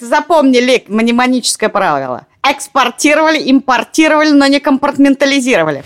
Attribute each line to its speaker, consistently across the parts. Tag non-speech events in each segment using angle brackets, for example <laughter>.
Speaker 1: Запомнили мнемоническое правило. Экспортировали, импортировали, но не компартментализировали.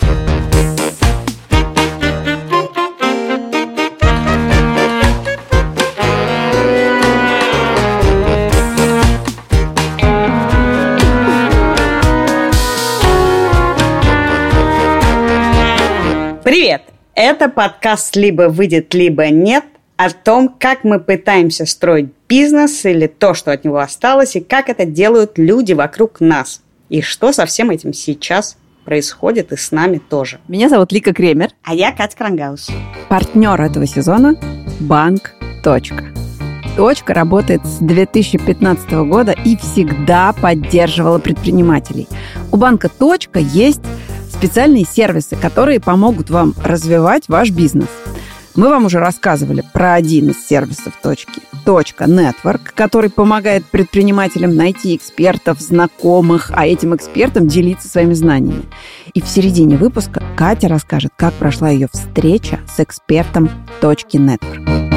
Speaker 1: Привет! Это подкаст «Либо выйдет, либо нет» о том, как мы пытаемся строить бизнес или то, что от него осталось, и как это делают люди вокруг нас. И что со всем этим сейчас происходит и с нами тоже.
Speaker 2: Меня зовут Лика Кремер.
Speaker 1: А я Катя Крангаус.
Speaker 2: Партнер этого сезона – Банк. Точка. Точка работает с 2015 года и всегда поддерживала предпринимателей. У банка Точка есть специальные сервисы, которые помогут вам развивать ваш бизнес – мы вам уже рассказывали про один из сервисов точки. Точка Network, который помогает предпринимателям найти экспертов, знакомых, а этим экспертам делиться своими знаниями. И в середине выпуска Катя расскажет, как прошла ее встреча с экспертом точки Network.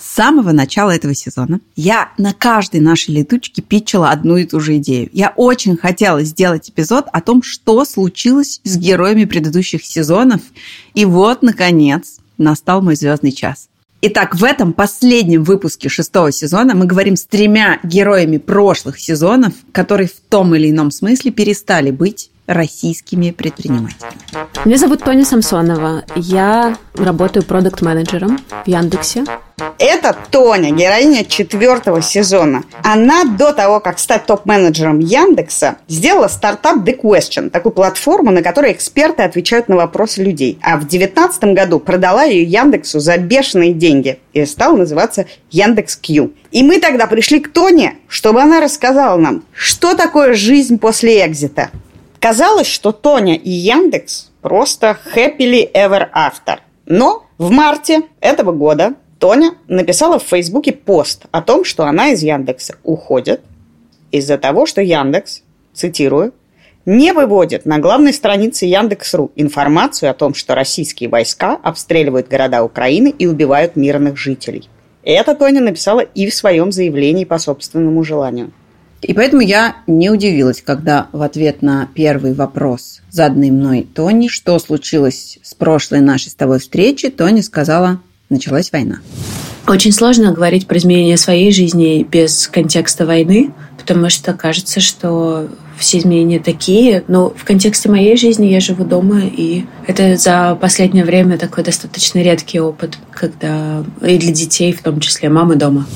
Speaker 2: С самого начала этого сезона я на каждой нашей летучке питчила одну и ту же идею. Я очень хотела сделать эпизод о том, что случилось с героями предыдущих сезонов. И вот, наконец, настал мой звездный час. Итак, в этом последнем выпуске шестого сезона мы говорим с тремя героями прошлых сезонов, которые в том или ином смысле перестали быть российскими предпринимателями.
Speaker 3: Меня зовут Тоня Самсонова. Я работаю продукт-менеджером в Яндексе.
Speaker 1: Это Тоня, героиня четвертого сезона. Она до того, как стать топ-менеджером Яндекса, сделала стартап The Question, такую платформу, на которой эксперты отвечают на вопросы людей. А в девятнадцатом году продала ее Яндексу за бешеные деньги и стала называться Яндекс Q. И мы тогда пришли к Тоне, чтобы она рассказала нам, что такое жизнь после экзита. Казалось, что Тоня и Яндекс просто happily ever after. Но в марте этого года Тоня написала в Фейсбуке пост о том, что она из Яндекса уходит из-за того, что Яндекс, цитирую, не выводит на главной странице Яндекс.ру информацию о том, что российские войска обстреливают города Украины и убивают мирных жителей. Это Тоня написала и в своем заявлении по собственному желанию.
Speaker 2: И поэтому я не удивилась, когда в ответ на первый вопрос, заданный мной Тони, что случилось с прошлой нашей с тобой встречи, Тони сказала, началась война.
Speaker 3: Очень сложно говорить про изменения своей жизни без контекста войны, потому что кажется, что все изменения такие. Но в контексте моей жизни я живу дома, и это за последнее время такой достаточно редкий опыт, когда и для детей, в том числе мамы дома.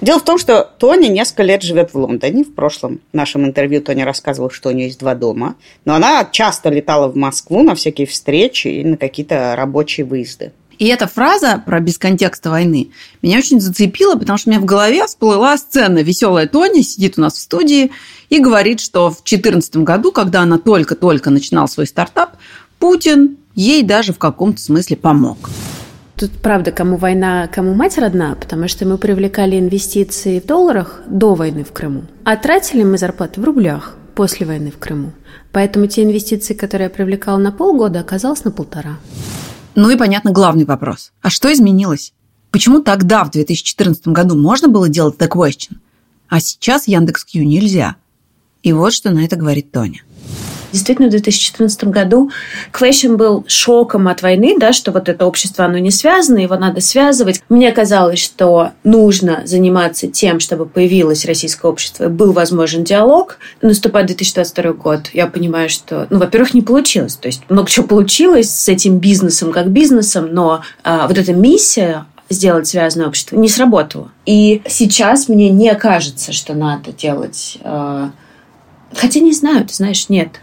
Speaker 1: Дело в том, что Тоня несколько лет живет в Лондоне. В прошлом нашем интервью Тоня рассказывала, что у нее есть два дома. Но она часто летала в Москву на всякие встречи и на какие-то рабочие выезды.
Speaker 2: И эта фраза про без контекста войны меня очень зацепила, потому что у меня в голове всплыла сцена. Веселая Тоня сидит у нас в студии и говорит, что в 2014 году, когда она только-только начинала свой стартап, Путин ей даже в каком-то смысле помог.
Speaker 3: Тут, правда, кому война, кому мать родна, потому что мы привлекали инвестиции в долларах до войны в Крыму, а тратили мы зарплаты в рублях после войны в Крыму. Поэтому те инвестиции, которые я привлекала на полгода, оказалось на полтора.
Speaker 2: Ну и, понятно, главный вопрос. А что изменилось? Почему тогда, в 2014 году, можно было делать The Question, а сейчас Яндекс.Кью нельзя? И вот что на это говорит Тоня.
Speaker 3: Действительно, в 2014 году Question был шоком от войны, да, что вот это общество, оно не связано, его надо связывать. Мне казалось, что нужно заниматься тем, чтобы появилось российское общество, был возможен диалог. Наступает 2022 год. Я понимаю, что, ну, во-первых, не получилось. То есть много чего получилось с этим бизнесом как бизнесом, но а, вот эта миссия сделать связанное общество не сработала. И сейчас мне не кажется, что надо делать... А, хотя не знаю, ты знаешь, нет.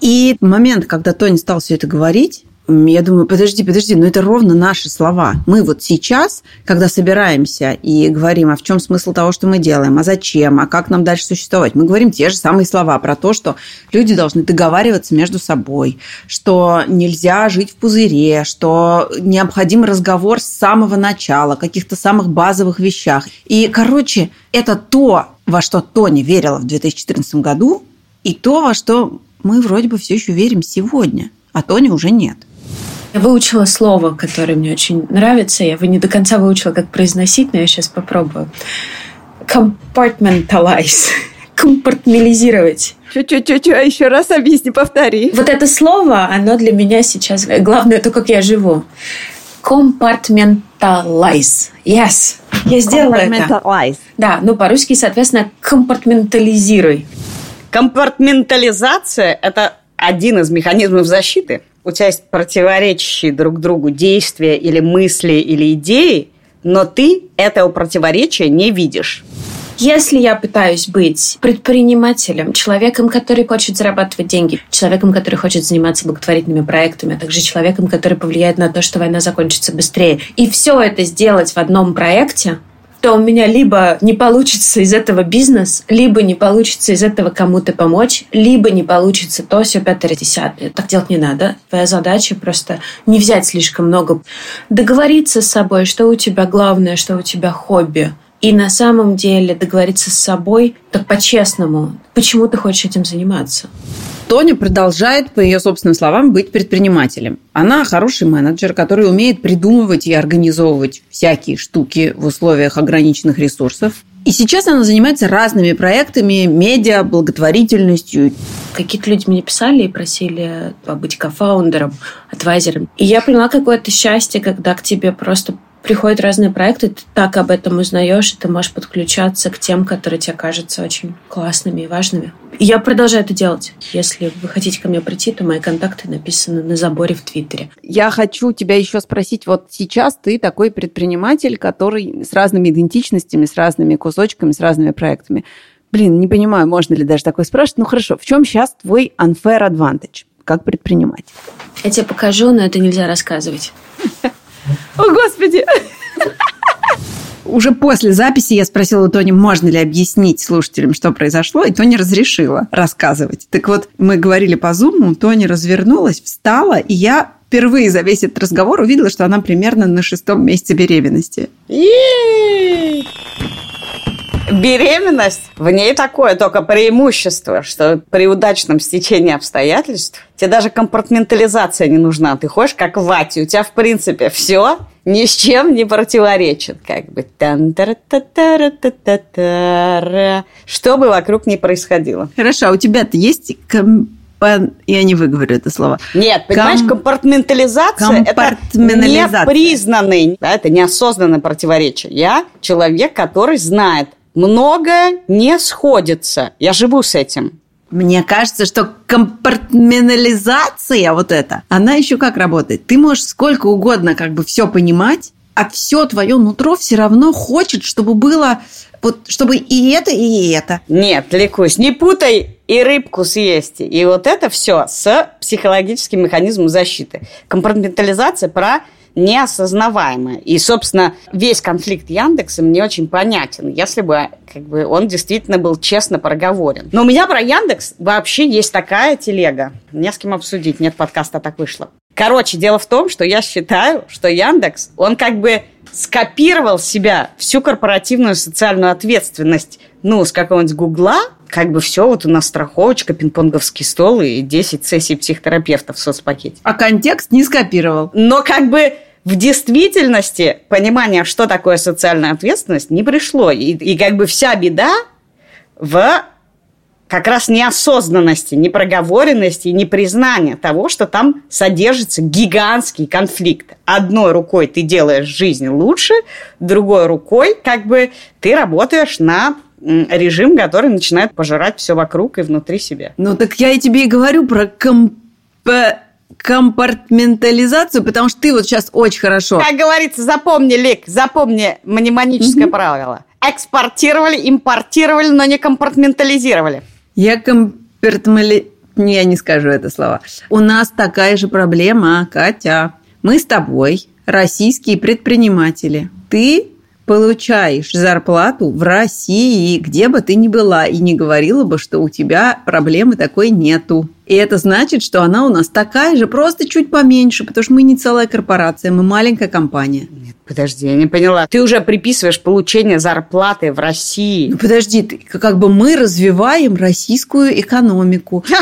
Speaker 2: И момент, когда Тони стал все это говорить, я думаю, подожди, подожди, но это ровно наши слова. Мы вот сейчас, когда собираемся и говорим, а в чем смысл того, что мы делаем, а зачем, а как нам дальше существовать, мы говорим те же самые слова про то, что люди должны договариваться между собой, что нельзя жить в пузыре, что необходим разговор с самого начала, каких-то самых базовых вещах. И, короче, это то, во что Тони верила в 2014 году, и то, во что мы вроде бы все еще верим сегодня, а Тони уже нет.
Speaker 3: Я выучила слово, которое мне очень нравится. Я его не до конца выучила, как произносить, но я сейчас попробую. Compartmentalize. <laughs> Компартментализировать.
Speaker 2: Чё-чё-чё, еще раз объясни, повтори.
Speaker 3: Вот это слово, оно для меня сейчас... Главное, то, как я живу. Compartmentalize. Yes. Я сделала это. Да, ну по-русски, соответственно, компартментализируй.
Speaker 1: Компартментализация – это один из механизмов защиты. У тебя есть противоречащие друг другу действия или мысли или идеи, но ты этого противоречия не видишь.
Speaker 3: Если я пытаюсь быть предпринимателем, человеком, который хочет зарабатывать деньги, человеком, который хочет заниматься благотворительными проектами, а также человеком, который повлияет на то, что война закончится быстрее, и все это сделать в одном проекте, то у меня либо не получится из этого бизнес, либо не получится из этого кому-то помочь, либо не получится то, все пятое, десятое. Так делать не надо. Твоя задача просто не взять слишком много. Договориться с собой, что у тебя главное, что у тебя хобби – и на самом деле договориться с собой, так по-честному, почему ты хочешь этим заниматься.
Speaker 2: Тоня продолжает, по ее собственным словам, быть предпринимателем. Она хороший менеджер, который умеет придумывать и организовывать всякие штуки в условиях ограниченных ресурсов. И сейчас она занимается разными проектами, медиа, благотворительностью.
Speaker 3: Какие-то люди мне писали и просили побыть кофаундером, адвайзером. И я поняла какое-то счастье, когда к тебе просто приходят разные проекты, ты так об этом узнаешь, и ты можешь подключаться к тем, которые тебе кажутся очень классными и важными. И я продолжаю это делать. Если вы хотите ко мне прийти, то мои контакты написаны на заборе в Твиттере.
Speaker 2: Я хочу тебя еще спросить, вот сейчас ты такой предприниматель, который с разными идентичностями, с разными кусочками, с разными проектами. Блин, не понимаю, можно ли даже такое спрашивать. Ну хорошо, в чем сейчас твой unfair advantage как предприниматель?
Speaker 3: Я тебе покажу, но это нельзя рассказывать. <laughs>
Speaker 2: О, Господи! Уже после записи я спросила у Тони, можно ли объяснить слушателям, что произошло, и Тони разрешила рассказывать. Так вот, мы говорили по зуму, Тони развернулась, встала, и я впервые за весь этот разговор увидела, что она примерно на шестом месяце беременности
Speaker 1: беременность, в ней такое только преимущество, что при удачном стечении обстоятельств тебе даже компартментализация не нужна. Ты ходишь как вати, у тебя, в принципе, все ни с чем не противоречит. Как бы. Что бы вокруг ни происходило.
Speaker 2: Хорошо, а у тебя-то есть я не выговорю это слово.
Speaker 1: Нет, понимаешь, Ком... компартментализация, компартментализация. это непризнанный, да, это неосознанное противоречие. Я человек, который знает, многое не сходится. Я живу с этим.
Speaker 2: Мне кажется, что компартментализация вот эта, она еще как работает. Ты можешь сколько угодно как бы все понимать, а все твое нутро все равно хочет, чтобы было вот, чтобы и это, и это.
Speaker 1: Нет, Ликусь, не путай и рыбку съесть. И вот это все с психологическим механизмом защиты. Компартментализация про неосознаваемое. И, собственно, весь конфликт Яндекса мне очень понятен, если бы как бы, он действительно был честно проговорен. Но у меня про Яндекс вообще есть такая телега. Не с кем обсудить, нет подкаста, так вышло. Короче, дело в том, что я считаю, что Яндекс, он как бы скопировал себя всю корпоративную социальную ответственность, ну, с какого-нибудь Гугла, как бы все, вот у нас страховочка, пинг-понговский стол и 10 сессий психотерапевтов в соцпакете.
Speaker 2: А контекст не скопировал.
Speaker 1: Но как бы в действительности понимание, что такое социальная ответственность, не пришло. И, и как бы вся беда в как раз неосознанности, непроговоренности непризнания того, что там содержится гигантский конфликт. Одной рукой ты делаешь жизнь лучше, другой рукой как бы ты работаешь на режим, который начинает пожирать все вокруг и внутри себя.
Speaker 2: Ну так я и тебе и говорю про комп компартментализацию, потому что ты вот сейчас очень хорошо...
Speaker 1: Как говорится, запомни, Лик, запомни мнемоническое mm правило. Экспортировали, импортировали, но не компартментализировали.
Speaker 2: Я компартментали... Я не скажу это слово. У нас такая же проблема, Катя. Мы с тобой российские предприниматели. Ты получаешь зарплату в России, где бы ты ни была, и не говорила бы, что у тебя проблемы такой нету. И это значит, что она у нас такая же, просто чуть поменьше, потому что мы не целая корпорация, мы маленькая компания.
Speaker 1: Нет, подожди, я не поняла. Ты уже приписываешь получение зарплаты в России.
Speaker 2: Ну подожди, ты, как бы мы развиваем российскую экономику. <laughs>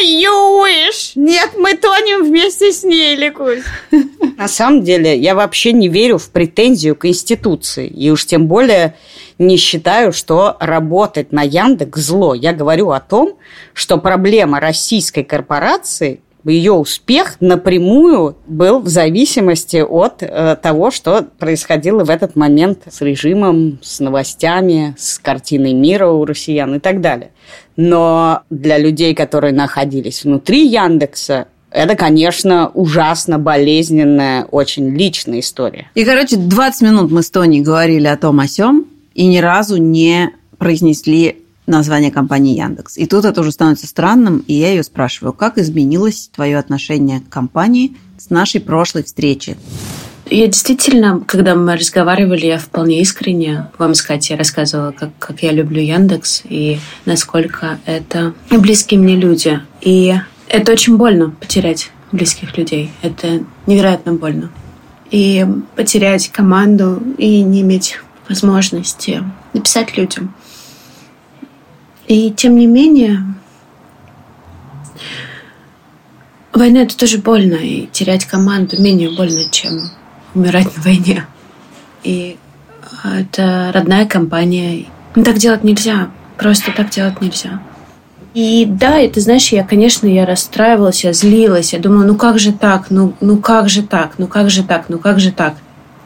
Speaker 1: You wish! Нет, мы тонем вместе с ней, Ликусь. <laughs> На самом деле, я вообще не верю в претензию к институции. И уж тем более не считаю, что работать на Яндекс зло. Я говорю о том, что проблема российской корпорации ее успех напрямую был в зависимости от э, того, что происходило в этот момент с режимом, с новостями, с картиной мира у россиян и так далее. Но для людей, которые находились внутри Яндекса, это, конечно, ужасно болезненная, очень личная история.
Speaker 2: И, короче, 20 минут мы с Тони говорили о том о сём, и ни разу не произнесли название компании Яндекс. И тут это уже становится странным, и я ее спрашиваю, как изменилось твое отношение к компании с нашей прошлой встречи?
Speaker 3: Я действительно, когда мы разговаривали, я вполне искренне вам сказать, я рассказывала, как, как я люблю Яндекс и насколько это близкие мне люди. И это очень больно потерять близких людей. Это невероятно больно. И потерять команду и не иметь возможности написать людям. И тем не менее, война это тоже больно, и терять команду менее больно, чем умирать на войне. И это родная компания. Так делать нельзя. Просто так делать нельзя. И да, ты знаешь, я, конечно, я расстраивалась, я злилась, я думала, ну как же так, ну, ну как же так, ну как же так, ну как же так.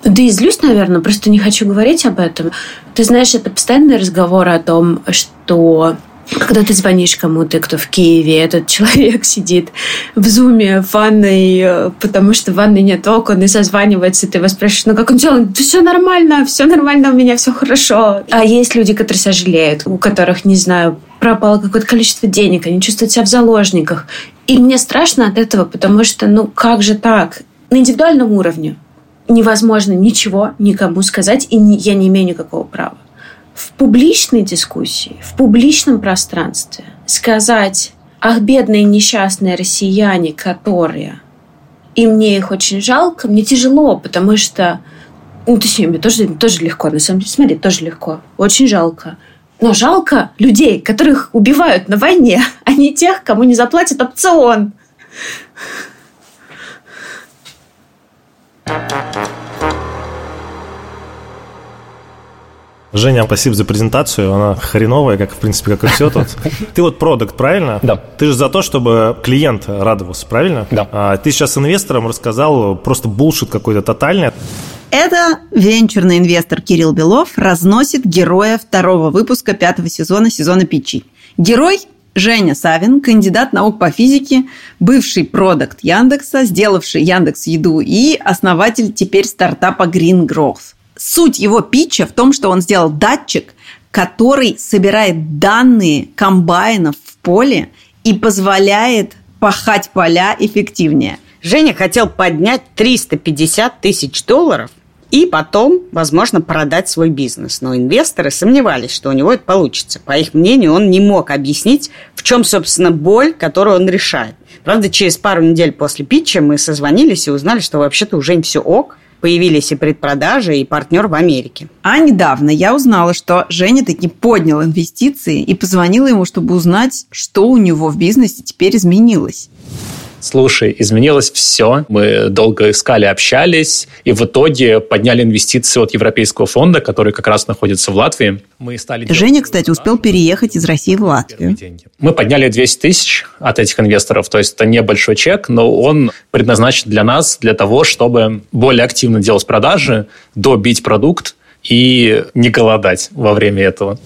Speaker 3: Да и злюсь, наверное, просто не хочу говорить об этом. Ты знаешь, это постоянный разговор о том, что когда ты звонишь кому-то, кто в Киеве, этот человек <laughs> сидит в зуме в ванной, потому что в ванной нет окон, и созванивается, и ты его спрашиваешь, ну как он делает? Да все нормально, все нормально, у меня все хорошо. А есть люди, которые сожалеют, у которых, не знаю, пропало какое-то количество денег, они чувствуют себя в заложниках. И мне страшно от этого, потому что, ну как же так? На индивидуальном уровне невозможно ничего никому сказать, и я не имею никакого права в публичной дискуссии, в публичном пространстве сказать «Ах, бедные несчастные россияне, которые...» И мне их очень жалко, мне тяжело, потому что... Ну, точнее, мне тоже, тоже легко, на самом деле. Смотри, тоже легко. Очень жалко. Но жалко людей, которых убивают на войне, <laughs> а не тех, кому не заплатят опцион.
Speaker 4: Женя, спасибо за презентацию. Она хреновая, как в принципе, как и все тут. <laughs> Ты вот продукт, правильно?
Speaker 5: Да.
Speaker 4: Ты же за то, чтобы клиент радовался, правильно?
Speaker 5: Да.
Speaker 4: А ты сейчас инвесторам рассказал просто булшит какой-то тотальный.
Speaker 2: Это венчурный инвестор Кирилл Белов разносит героя второго выпуска пятого сезона сезона Пичи. Герой Женя Савин, кандидат наук по физике, бывший продукт Яндекса, сделавший Яндекс Еду и основатель теперь стартапа Green Growth. Суть его питча в том, что он сделал датчик, который собирает данные комбайнов в поле и позволяет пахать поля эффективнее.
Speaker 1: Женя хотел поднять 350 тысяч долларов и потом, возможно, продать свой бизнес. Но инвесторы сомневались, что у него это получится. По их мнению, он не мог объяснить, в чем, собственно, боль, которую он решает. Правда, через пару недель после питча мы созвонились и узнали, что вообще-то уже им все ок, появились и предпродажи, и партнер в Америке.
Speaker 2: А недавно я узнала, что Женя таки поднял инвестиции и позвонила ему, чтобы узнать, что у него в бизнесе теперь изменилось.
Speaker 5: Слушай, изменилось все. Мы долго искали, общались, и в итоге подняли инвестиции от Европейского фонда, который как раз находится в Латвии. Мы
Speaker 2: стали Женя, кстати, успел переехать из России в Латвию.
Speaker 5: Мы подняли 200 тысяч от этих инвесторов, то есть это небольшой чек, но он предназначен для нас, для того, чтобы более активно делать продажи, добить продукт и не голодать во время этого.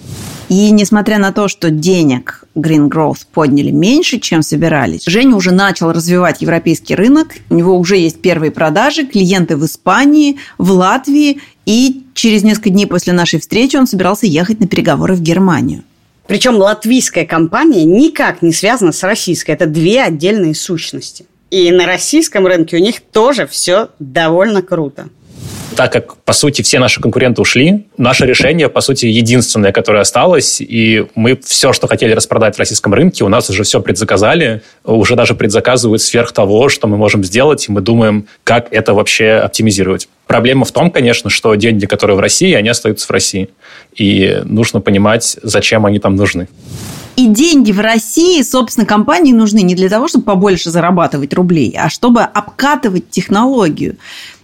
Speaker 2: И несмотря на то, что денег Green Growth подняли меньше, чем собирались, Женя уже начал развивать европейский рынок. У него уже есть первые продажи, клиенты в Испании, в Латвии. И через несколько дней после нашей встречи он собирался ехать на переговоры в Германию.
Speaker 1: Причем латвийская компания никак не связана с российской. Это две отдельные сущности. И на российском рынке у них тоже все довольно круто
Speaker 5: так как, по сути, все наши конкуренты ушли, наше решение, по сути, единственное, которое осталось, и мы все, что хотели распродать в российском рынке, у нас уже все предзаказали, уже даже предзаказывают сверх того, что мы можем сделать, и мы думаем, как это вообще оптимизировать. Проблема в том, конечно, что деньги, которые в России, они остаются в России. И нужно понимать, зачем они там нужны.
Speaker 2: И деньги в России, собственно, компании нужны не для того, чтобы побольше зарабатывать рублей, а чтобы обкатывать технологию.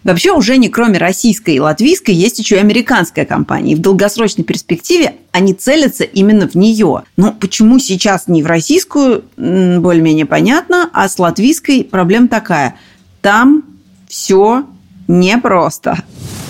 Speaker 2: Вообще уже не кроме российской и латвийской есть еще и американская компания. И в долгосрочной перспективе они целятся именно в нее. Но почему сейчас не в российскую, более-менее понятно, а с латвийской проблема такая. Там все непросто.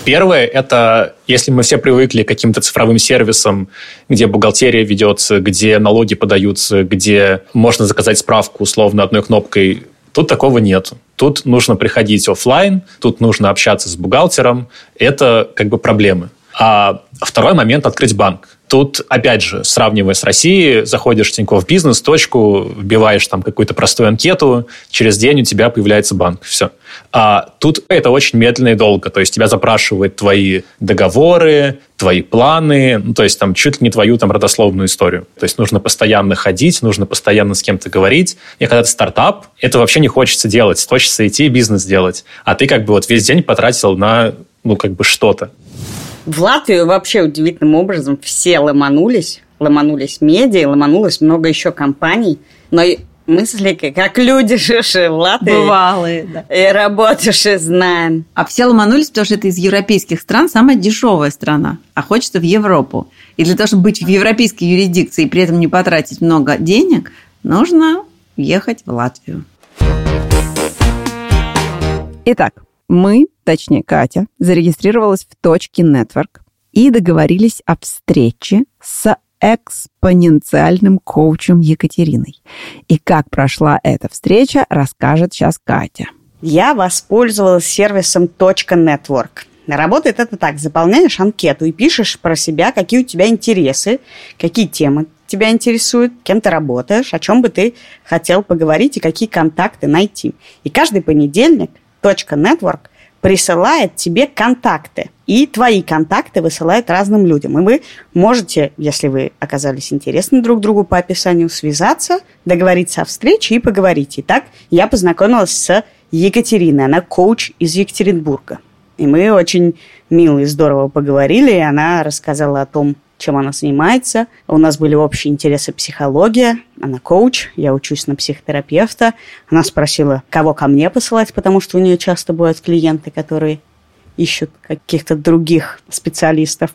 Speaker 5: Первое – это если мы все привыкли к каким-то цифровым сервисам, где бухгалтерия ведется, где налоги подаются, где можно заказать справку условно одной кнопкой, тут такого нет. Тут нужно приходить офлайн, тут нужно общаться с бухгалтером. Это как бы проблемы. А второй момент – открыть банк. Тут, опять же, сравнивая с Россией, заходишь в Тинькофф Бизнес, точку, вбиваешь там какую-то простую анкету, через день у тебя появляется банк. Все. А тут это очень медленно и долго. То есть тебя запрашивают твои договоры, твои планы, ну, то есть там чуть ли не твою там родословную историю. То есть нужно постоянно ходить, нужно постоянно с кем-то говорить. И когда ты стартап, это вообще не хочется делать. Хочется идти бизнес делать. А ты как бы вот весь день потратил на ну, как бы что-то.
Speaker 1: В Латвию вообще удивительным образом все ломанулись. Ломанулись медиа, ломанулось много еще компаний. Но мысли, как люди, <laughs> жившие в Латвии.
Speaker 2: Бывалые, да.
Speaker 1: И работавшие, знаем.
Speaker 2: А все ломанулись, потому что это из европейских стран самая дешевая страна, а хочется в Европу. И для того, чтобы быть в европейской юрисдикции и при этом не потратить много денег, нужно ехать в Латвию. Итак, мы, точнее Катя, зарегистрировалась в точке Network и договорились о встрече с экспоненциальным коучем Екатериной. И как прошла эта встреча, расскажет сейчас Катя.
Speaker 1: Я воспользовалась сервисом .network. Работает это так. Заполняешь анкету и пишешь про себя, какие у тебя интересы, какие темы тебя интересуют, кем ты работаешь, о чем бы ты хотел поговорить и какие контакты найти. И каждый понедельник .network присылает тебе контакты. И твои контакты высылает разным людям. И вы можете, если вы оказались интересны друг другу по описанию, связаться, договориться о встрече и поговорить. Итак, я познакомилась с Екатериной. Она коуч из Екатеринбурга. И мы очень мило и здорово поговорили, и она рассказала о том, чем она занимается. У нас были общие интересы психология, она коуч, я учусь на психотерапевта. Она спросила, кого ко мне посылать, потому что у нее часто бывают клиенты, которые ищут каких-то других специалистов.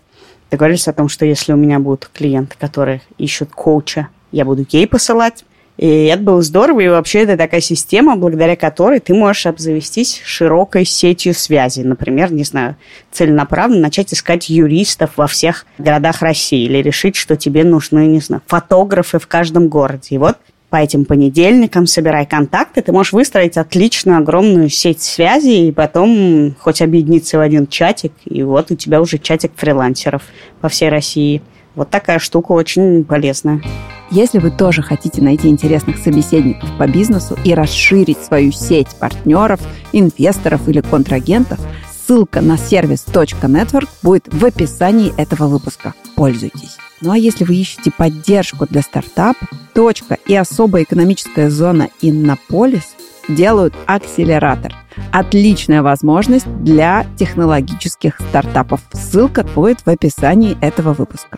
Speaker 1: Договорились о том, что если у меня будут клиенты, которые ищут коуча, я буду ей посылать. И это было здорово, и вообще это такая система, благодаря которой ты можешь обзавестись широкой сетью связей. Например, не знаю, целенаправленно начать искать юристов во всех городах России или решить, что тебе нужны, не знаю, фотографы в каждом городе. И вот по этим понедельникам, собирай контакты, ты можешь выстроить отличную, огромную сеть связей и потом хоть объединиться в один чатик, и вот у тебя уже чатик фрилансеров по всей России. Вот такая штука очень полезная.
Speaker 2: Если вы тоже хотите найти интересных собеседников по бизнесу и расширить свою сеть партнеров, инвесторов или контрагентов, ссылка на сервис .network будет в описании этого выпуска. Пользуйтесь. Ну а если вы ищете поддержку для стартапа, точка и особая экономическая зона Иннополис делают акселератор. Отличная возможность для технологических стартапов. Ссылка будет в описании этого выпуска.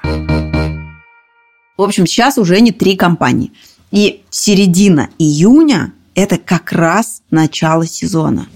Speaker 2: В общем, сейчас уже не три компании. И середина июня – это как раз начало сезона.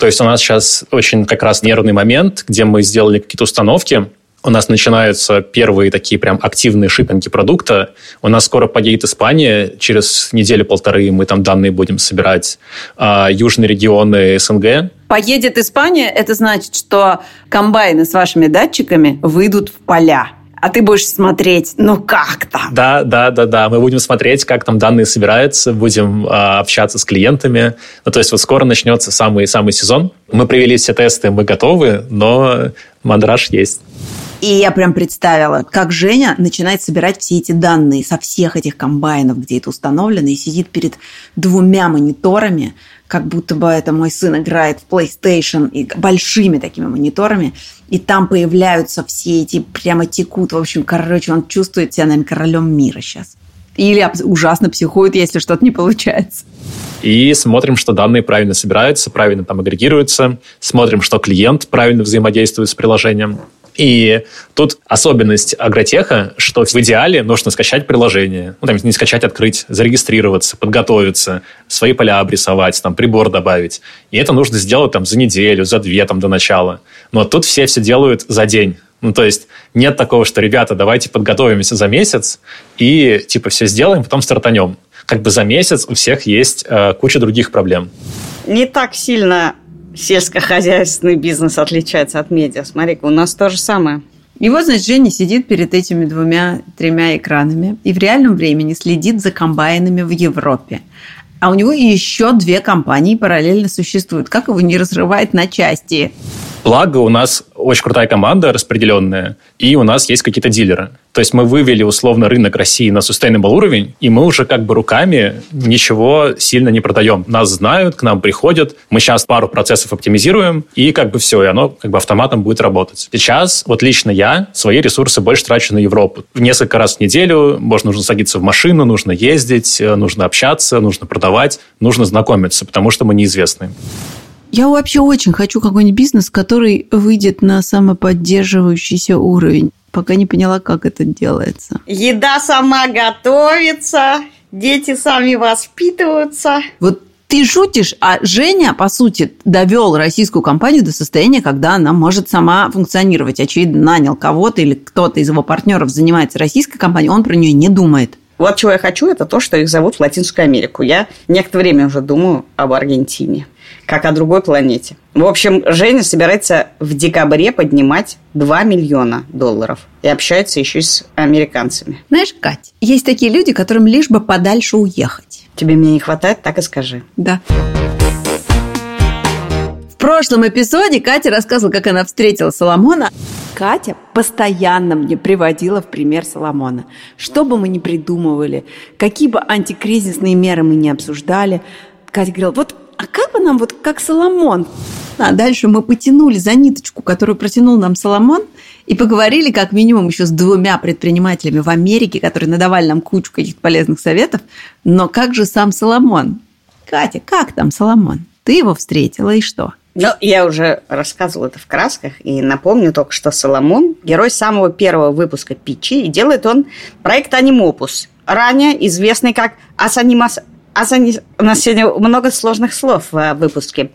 Speaker 5: То есть у нас сейчас очень как раз нервный момент, где мы сделали какие-то установки, у нас начинаются первые такие прям активные шипинги продукта. У нас скоро поедет Испания, через неделю-полторы мы там данные будем собирать. А южные регионы СНГ.
Speaker 2: Поедет Испания, это значит, что комбайны с вашими датчиками выйдут в поля а ты будешь смотреть, ну как там?
Speaker 5: Да, да, да, да. Мы будем смотреть, как там данные собираются, будем э, общаться с клиентами. Ну, то есть вот скоро начнется самый самый сезон. Мы провели все тесты, мы готовы, но мандраж есть.
Speaker 2: И я прям представила, как Женя начинает собирать все эти данные со всех этих комбайнов, где это установлено, и сидит перед двумя мониторами, как будто бы это мой сын играет в PlayStation и большими такими мониторами, и там появляются все эти, прямо текут, в общем, короче, он чувствует себя, наверное, королем мира сейчас. Или ужасно психует, если что-то не получается.
Speaker 5: И смотрим, что данные правильно собираются, правильно там агрегируются, смотрим, что клиент правильно взаимодействует с приложением. И тут особенность агротеха, что в идеале нужно скачать приложение. Ну, там, не скачать, открыть, зарегистрироваться, подготовиться, свои поля обрисовать, там, прибор добавить. И это нужно сделать там за неделю, за две там до начала. Но тут все все делают за день. Ну, то есть нет такого, что, ребята, давайте подготовимся за месяц и, типа, все сделаем, потом стартанем. Как бы за месяц у всех есть э, куча других проблем.
Speaker 1: Не так сильно сельскохозяйственный бизнес отличается от медиа. смотри у нас то же самое.
Speaker 2: И вот, значит, Женя сидит перед этими двумя-тремя экранами и в реальном времени следит за комбайнами в Европе. А у него еще две компании параллельно существуют. Как его не разрывает на части?
Speaker 5: Благо, у нас очень крутая команда распределенная, и у нас есть какие-то дилеры. То есть мы вывели условно рынок России на sustainable уровень, и мы уже как бы руками ничего сильно не продаем. Нас знают, к нам приходят, мы сейчас пару процессов оптимизируем, и как бы все, и оно как бы автоматом будет работать. Сейчас вот лично я свои ресурсы больше трачу на Европу. В несколько раз в неделю, может, нужно садиться в машину, нужно ездить, нужно общаться, нужно продавать, нужно знакомиться, потому что мы неизвестны.
Speaker 2: Я вообще очень хочу какой-нибудь бизнес, который выйдет на самоподдерживающийся уровень. Пока не поняла, как это делается.
Speaker 1: Еда сама готовится, дети сами воспитываются.
Speaker 2: Вот ты шутишь, а Женя, по сути, довел российскую компанию до состояния, когда она может сама функционировать. Очевидно, нанял кого-то или кто-то из его партнеров занимается российской компанией, он про нее не думает.
Speaker 1: Вот чего я хочу, это то, что их зовут в Латинскую Америку. Я некоторое время уже думаю об Аргентине как о другой планете. В общем, Женя собирается в декабре поднимать 2 миллиона долларов и общается еще с американцами.
Speaker 2: Знаешь, Кать, есть такие люди, которым лишь бы подальше уехать.
Speaker 1: Тебе меня не хватает, так и скажи.
Speaker 2: Да. В прошлом эпизоде Катя рассказывала, как она встретила Соломона. Катя постоянно мне приводила в пример Соломона. Что бы мы ни придумывали, какие бы антикризисные меры мы не обсуждали, Катя говорила, вот а как бы нам вот как Соломон? А дальше мы потянули за ниточку, которую протянул нам Соломон, и поговорили как минимум еще с двумя предпринимателями в Америке, которые надавали нам кучу каких-то полезных советов. Но как же сам Соломон? Катя, как там Соломон? Ты его встретила и что?
Speaker 1: Ну, я уже рассказывала это в красках, и напомню только, что Соломон – герой самого первого выпуска Питчи, и делает он проект Анимопус, ранее известный как Асанимас Асани... У нас сегодня много сложных слов в выпуске.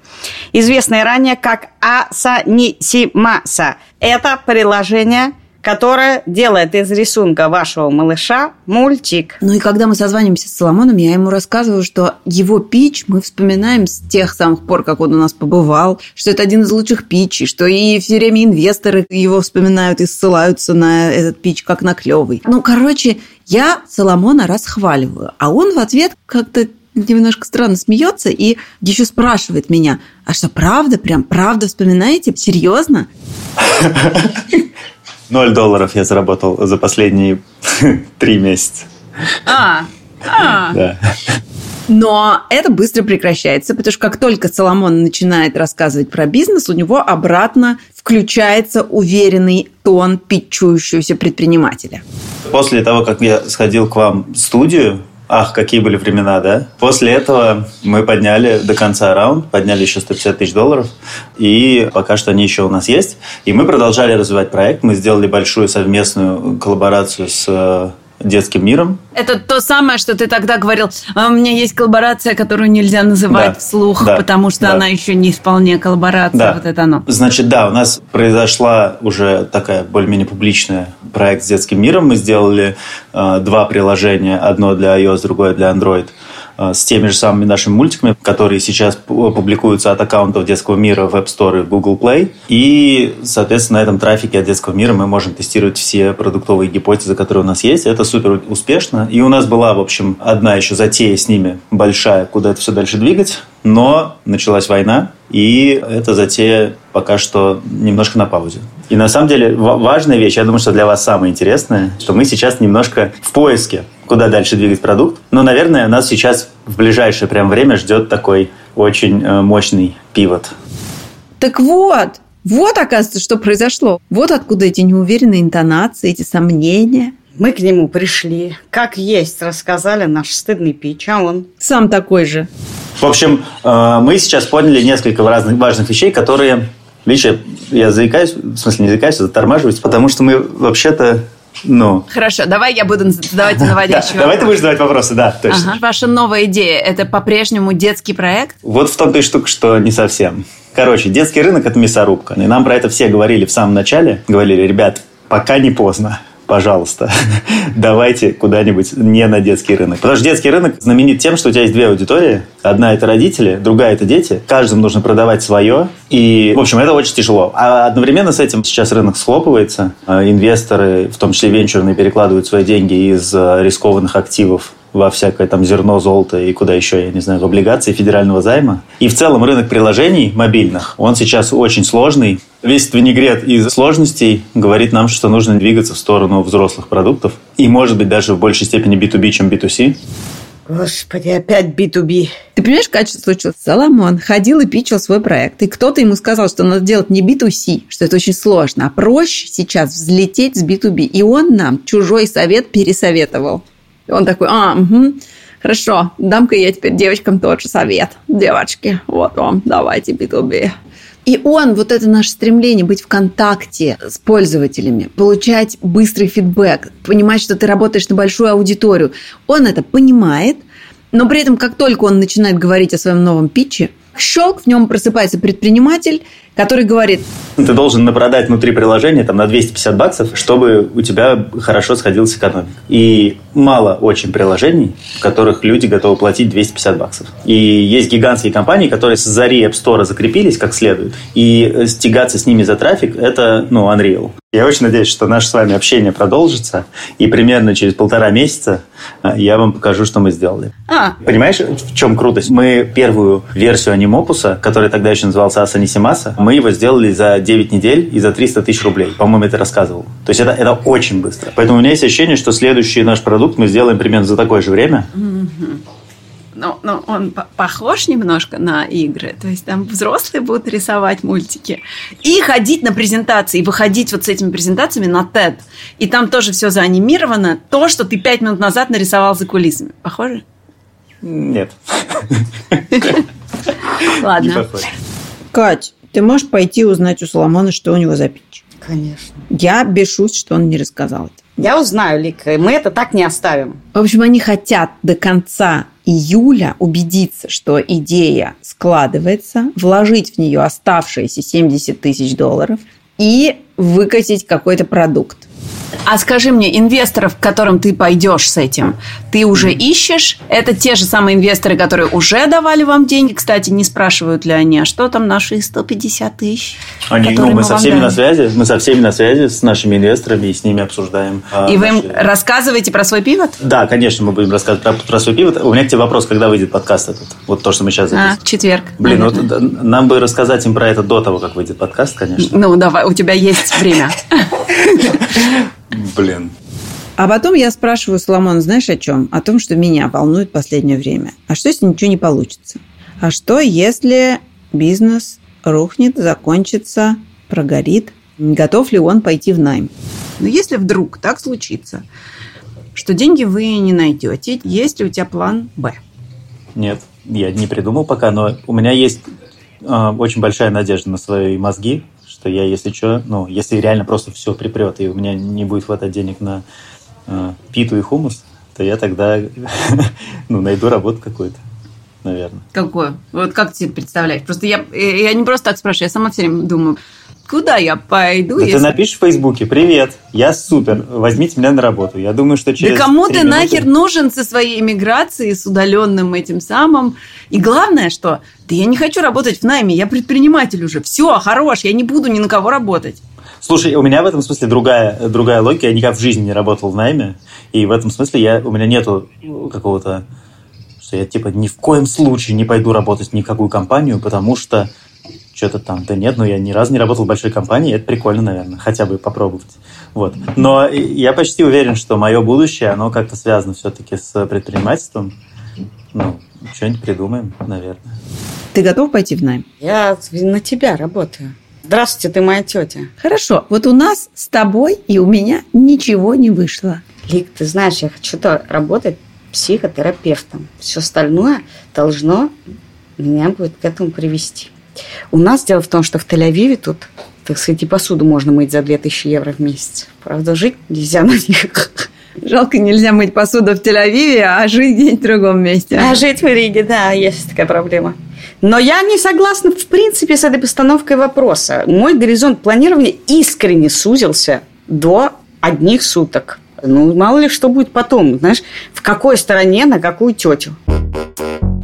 Speaker 1: Известное ранее как Асанисимаса. Это приложение которое делает из рисунка вашего малыша мультик.
Speaker 2: Ну и когда мы созванимся с Соломоном, я ему рассказываю, что его пич мы вспоминаем с тех самых пор, как он у нас побывал, что это один из лучших питчей, что и все время инвесторы его вспоминают и ссылаются на этот пич как на клевый. Ну, короче, я Соломона расхваливаю, а он в ответ как-то немножко странно смеется и еще спрашивает меня, а что, правда, прям правда вспоминаете? Серьезно? <laughs>
Speaker 6: Ноль долларов я заработал за последние <laughs> три месяца.
Speaker 2: А, а. Да. Но это быстро прекращается, потому что как только Соломон начинает рассказывать про бизнес, у него обратно включается уверенный тон питчующегося предпринимателя.
Speaker 6: После того, как я сходил к вам в студию, Ах, какие были времена, да? После этого мы подняли до конца раунд, подняли еще 150 тысяч долларов, и пока что они еще у нас есть. И мы продолжали развивать проект, мы сделали большую совместную коллаборацию с э, детским миром.
Speaker 2: Это то самое, что ты тогда говорил. А у меня есть коллаборация, которую нельзя называть да, вслух, да, потому что да. она еще не вполне коллаборация. Да. Вот это оно.
Speaker 6: Значит, да, у нас произошла уже такая более-менее публичная проект с детским миром. Мы сделали э, два приложения, одно для iOS, другое для Android. Э, с теми же самыми нашими мультиками, которые сейчас публикуются от аккаунтов детского мира в App Store и Google Play. И, соответственно, на этом трафике от детского мира мы можем тестировать все продуктовые гипотезы, которые у нас есть. Это супер успешно. И у нас была, в общем, одна еще затея с ними большая, куда это все дальше двигать. Но началась война, и эта затея пока что немножко на паузе. И на самом деле важная вещь, я думаю, что для вас самое интересное, что мы сейчас немножко в поиске, куда дальше двигать продукт. Но, наверное, нас сейчас в ближайшее прям время ждет такой очень э, мощный пивот.
Speaker 2: Так вот, вот, оказывается, что произошло. Вот откуда эти неуверенные интонации, эти сомнения.
Speaker 1: Мы к нему пришли, как есть, рассказали наш стыдный пич, а он...
Speaker 2: Сам такой же.
Speaker 6: В общем, э, мы сейчас поняли несколько разных важных вещей, которые Видишь, я, я заикаюсь, в смысле не заикаюсь, а затормаживаюсь, потому что мы вообще-то ну.
Speaker 2: Хорошо, давай я буду задавать наводящие
Speaker 6: да, Давай ты будешь задавать вопросы, да, точно.
Speaker 2: Ага. Ваша новая идея – это по-прежнему детский проект?
Speaker 6: Вот в том-то и штука, что не совсем. Короче, детский рынок – это мясорубка. И нам про это все говорили в самом начале. Говорили, ребят, пока не поздно пожалуйста, <laughs> давайте куда-нибудь не на детский рынок. Потому что детский рынок знаменит тем, что у тебя есть две аудитории. Одна – это родители, другая – это дети. Каждому нужно продавать свое. И, в общем, это очень тяжело. А одновременно с этим сейчас рынок схлопывается. А инвесторы, в том числе венчурные, перекладывают свои деньги из а, рискованных активов во всякое там зерно, золото и куда еще, я не знаю, в облигации федерального займа. И в целом рынок приложений мобильных, он сейчас очень сложный. Весь этот винегрет из сложностей говорит нам, что нужно двигаться в сторону взрослых продуктов. И, может быть, даже в большей степени B2B, чем B2C.
Speaker 1: Господи, опять B2B.
Speaker 2: Ты понимаешь, как что случилось? Соломон ходил и пичил свой проект, и кто-то ему сказал, что надо делать не B2C, что это очень сложно, а проще сейчас взлететь с B2B. И он нам чужой совет пересоветовал. И он такой, а, угу, хорошо, дам-ка я теперь девочкам тот же совет. Девочки, вот вам, давайте B2B. И он, вот это наше стремление быть в контакте с пользователями, получать быстрый фидбэк, понимать, что ты работаешь на большую аудиторию, он это понимает, но при этом, как только он начинает говорить о своем новом питче, щелк, в нем просыпается предприниматель, который говорит...
Speaker 6: Ты должен напродать внутри приложения там, на 250 баксов, чтобы у тебя хорошо сходилась экономика. И мало очень приложений, в которых люди готовы платить 250 баксов. И есть гигантские компании, которые с зари App Store закрепились как следует, и стягаться с ними за трафик – это, ну, unreal. Я очень надеюсь, что наше с вами общение продолжится, и примерно через полтора месяца а, я вам покажу, что мы сделали. А. Понимаешь, в чем крутость? Мы первую версию анимопуса, который тогда еще назывался Асанисимаса, мы его сделали за 9 недель и за 300 тысяч рублей. По-моему, это рассказывал. То есть это, это очень быстро. Поэтому у меня есть ощущение, что следующий наш продукт мы сделаем примерно за такое же время.
Speaker 2: Mm-hmm но, но он похож немножко на игры. То есть там взрослые будут рисовать мультики. И ходить на презентации, выходить вот с этими презентациями на TED. И там тоже все заанимировано. То, что ты пять минут назад нарисовал за кулисами. Похоже?
Speaker 6: Нет.
Speaker 2: Ладно.
Speaker 1: Кать, ты можешь пойти узнать у Соломона, что у него за пич?
Speaker 2: Конечно.
Speaker 1: Я бешусь, что он не рассказал это.
Speaker 2: Я узнаю, Лика, и мы это так не оставим.
Speaker 1: В общем, они хотят до конца июля убедиться, что идея складывается, вложить в нее оставшиеся 70 тысяч долларов и выкатить какой-то продукт.
Speaker 2: А скажи мне, инвесторов, к которым ты пойдешь с этим, ты уже ищешь? Это те же самые инвесторы, которые уже давали вам деньги. Кстати, не спрашивают ли они, а что там наши 150 тысяч?
Speaker 6: Они, ну, мы, мы со всеми дали? на связи. Мы со всеми на связи с нашими инвесторами и с ними обсуждаем.
Speaker 2: А, и вы им рассказываете про свой пивот?
Speaker 6: Да, конечно, мы будем рассказывать про, про свой пивот. У меня к тебе вопрос, когда выйдет подкаст этот? Вот то, что мы сейчас
Speaker 2: записываем. А, четверг.
Speaker 6: Блин, вот, нам бы рассказать им про это до того, как выйдет подкаст, конечно.
Speaker 2: Ну, давай, у тебя есть время. <laughs>
Speaker 6: Блин.
Speaker 1: А потом я спрашиваю Соломон, знаешь о чем? О том, что меня волнует в последнее время. А что, если ничего не получится? А что, если бизнес рухнет, закончится, прогорит? Готов ли он пойти в найм?
Speaker 2: Но если вдруг так случится, что деньги вы не найдете, есть ли у тебя план «Б»?
Speaker 6: Нет, я не придумал пока, но у меня есть э, очень большая надежда на свои мозги, что я, если что, ну, если реально просто все припрет, и у меня не будет хватать денег на э, питу и хумус, то я тогда <laughs> ну, найду работу какую-то наверное.
Speaker 2: Какую? Вот как ты представляешь? Просто я, я не просто так спрашиваю, я сама все время думаю, Куда я пойду?
Speaker 6: Да если... Ты напишешь в Фейсбуке, привет, я супер, возьмите меня на работу. Я думаю, что через
Speaker 2: Да кому ты минуты... нахер нужен со своей иммиграцией, с удаленным этим самым? И главное, что да я не хочу работать в найме, я предприниматель уже. Все, хорош, я не буду ни на кого работать.
Speaker 6: Слушай, у меня в этом смысле другая, другая логика. Я никогда в жизни не работал в найме. И в этом смысле я, у меня нету какого-то что я типа ни в коем случае не пойду работать в никакую компанию, потому что что-то там. Да нет, ну я ни разу не работал в большой компании, это прикольно, наверное, хотя бы попробовать. Вот. Но я почти уверен, что мое будущее, оно как-то связано все-таки с предпринимательством. Ну, что-нибудь придумаем, наверное.
Speaker 1: Ты готов пойти в найм?
Speaker 2: Я на тебя работаю. Здравствуйте, ты моя тетя.
Speaker 1: Хорошо. Вот у нас с тобой и у меня ничего не вышло.
Speaker 2: Лик, ты знаешь, я хочу работать психотерапевтом. Все остальное должно меня будет к этому привести.
Speaker 1: У нас дело в том, что в Тель-Авиве тут, так сказать, и посуду можно мыть за 2000 евро в месяц. Правда, жить нельзя на них.
Speaker 2: Жалко, нельзя мыть посуду в Тель-Авиве, а жить где-нибудь в другом месте.
Speaker 1: А жить в Риге, да, есть такая проблема. Но я не согласна, в принципе, с этой постановкой вопроса. Мой горизонт планирования искренне сузился до одних суток. Ну, мало ли что будет потом, знаешь, в какой стороне, на какую тетю.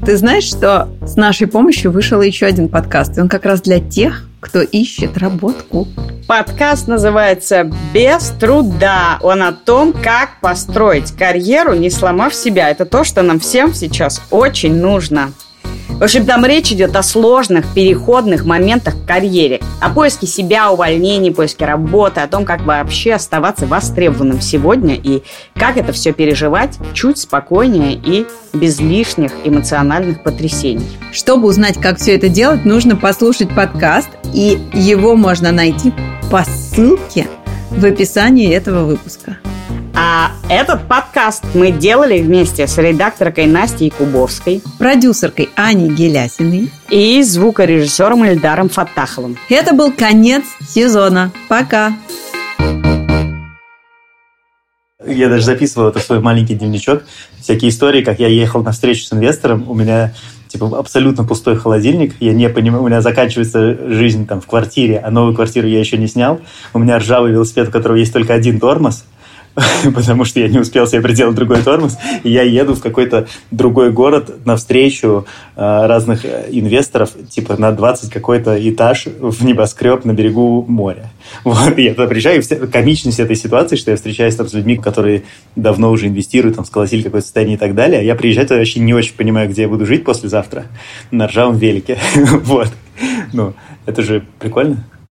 Speaker 2: Ты знаешь, что с нашей помощью вышел еще один подкаст, и он как раз для тех, кто ищет работку.
Speaker 1: Подкаст называется «Без труда». Он о том, как построить карьеру, не сломав себя. Это то, что нам всем сейчас очень нужно. В общем, там речь идет о сложных переходных моментах в карьере, о поиске себя, увольнении, поиске работы, о том, как вообще оставаться востребованным сегодня и как это все переживать чуть спокойнее и без лишних эмоциональных потрясений.
Speaker 2: Чтобы узнать, как все это делать, нужно послушать подкаст, и его можно найти по ссылке в описании этого выпуска.
Speaker 1: А этот подкаст мы делали вместе с редакторкой Настей Кубовской,
Speaker 2: продюсеркой Аней Гелясиной
Speaker 1: и звукорежиссером Эльдаром Фатаховым.
Speaker 2: Это был конец сезона. Пока!
Speaker 6: Я даже записывал это в свой маленький дневничок. Всякие истории, как я ехал на встречу с инвестором, у меня типа абсолютно пустой холодильник, я не понимаю, у меня заканчивается жизнь там в квартире, а новую квартиру я еще не снял, у меня ржавый велосипед, у которого есть только один тормоз, <laughs> потому что я не успел себе приделать другой тормоз, и я еду в какой-то другой город навстречу э, разных э, инвесторов, типа на 20 какой-то этаж в небоскреб на берегу моря. <laughs> Вот, я туда приезжаю, и вся, комичность этой ситуации, что я встречаюсь там с людьми, которые давно уже инвестируют, там, сколотили какое-то состояние и так далее, а я приезжаю туда вообще не очень понимаю, где я буду жить послезавтра, на ржавом велике. <laughs> Вот. Ну, это же прикольно.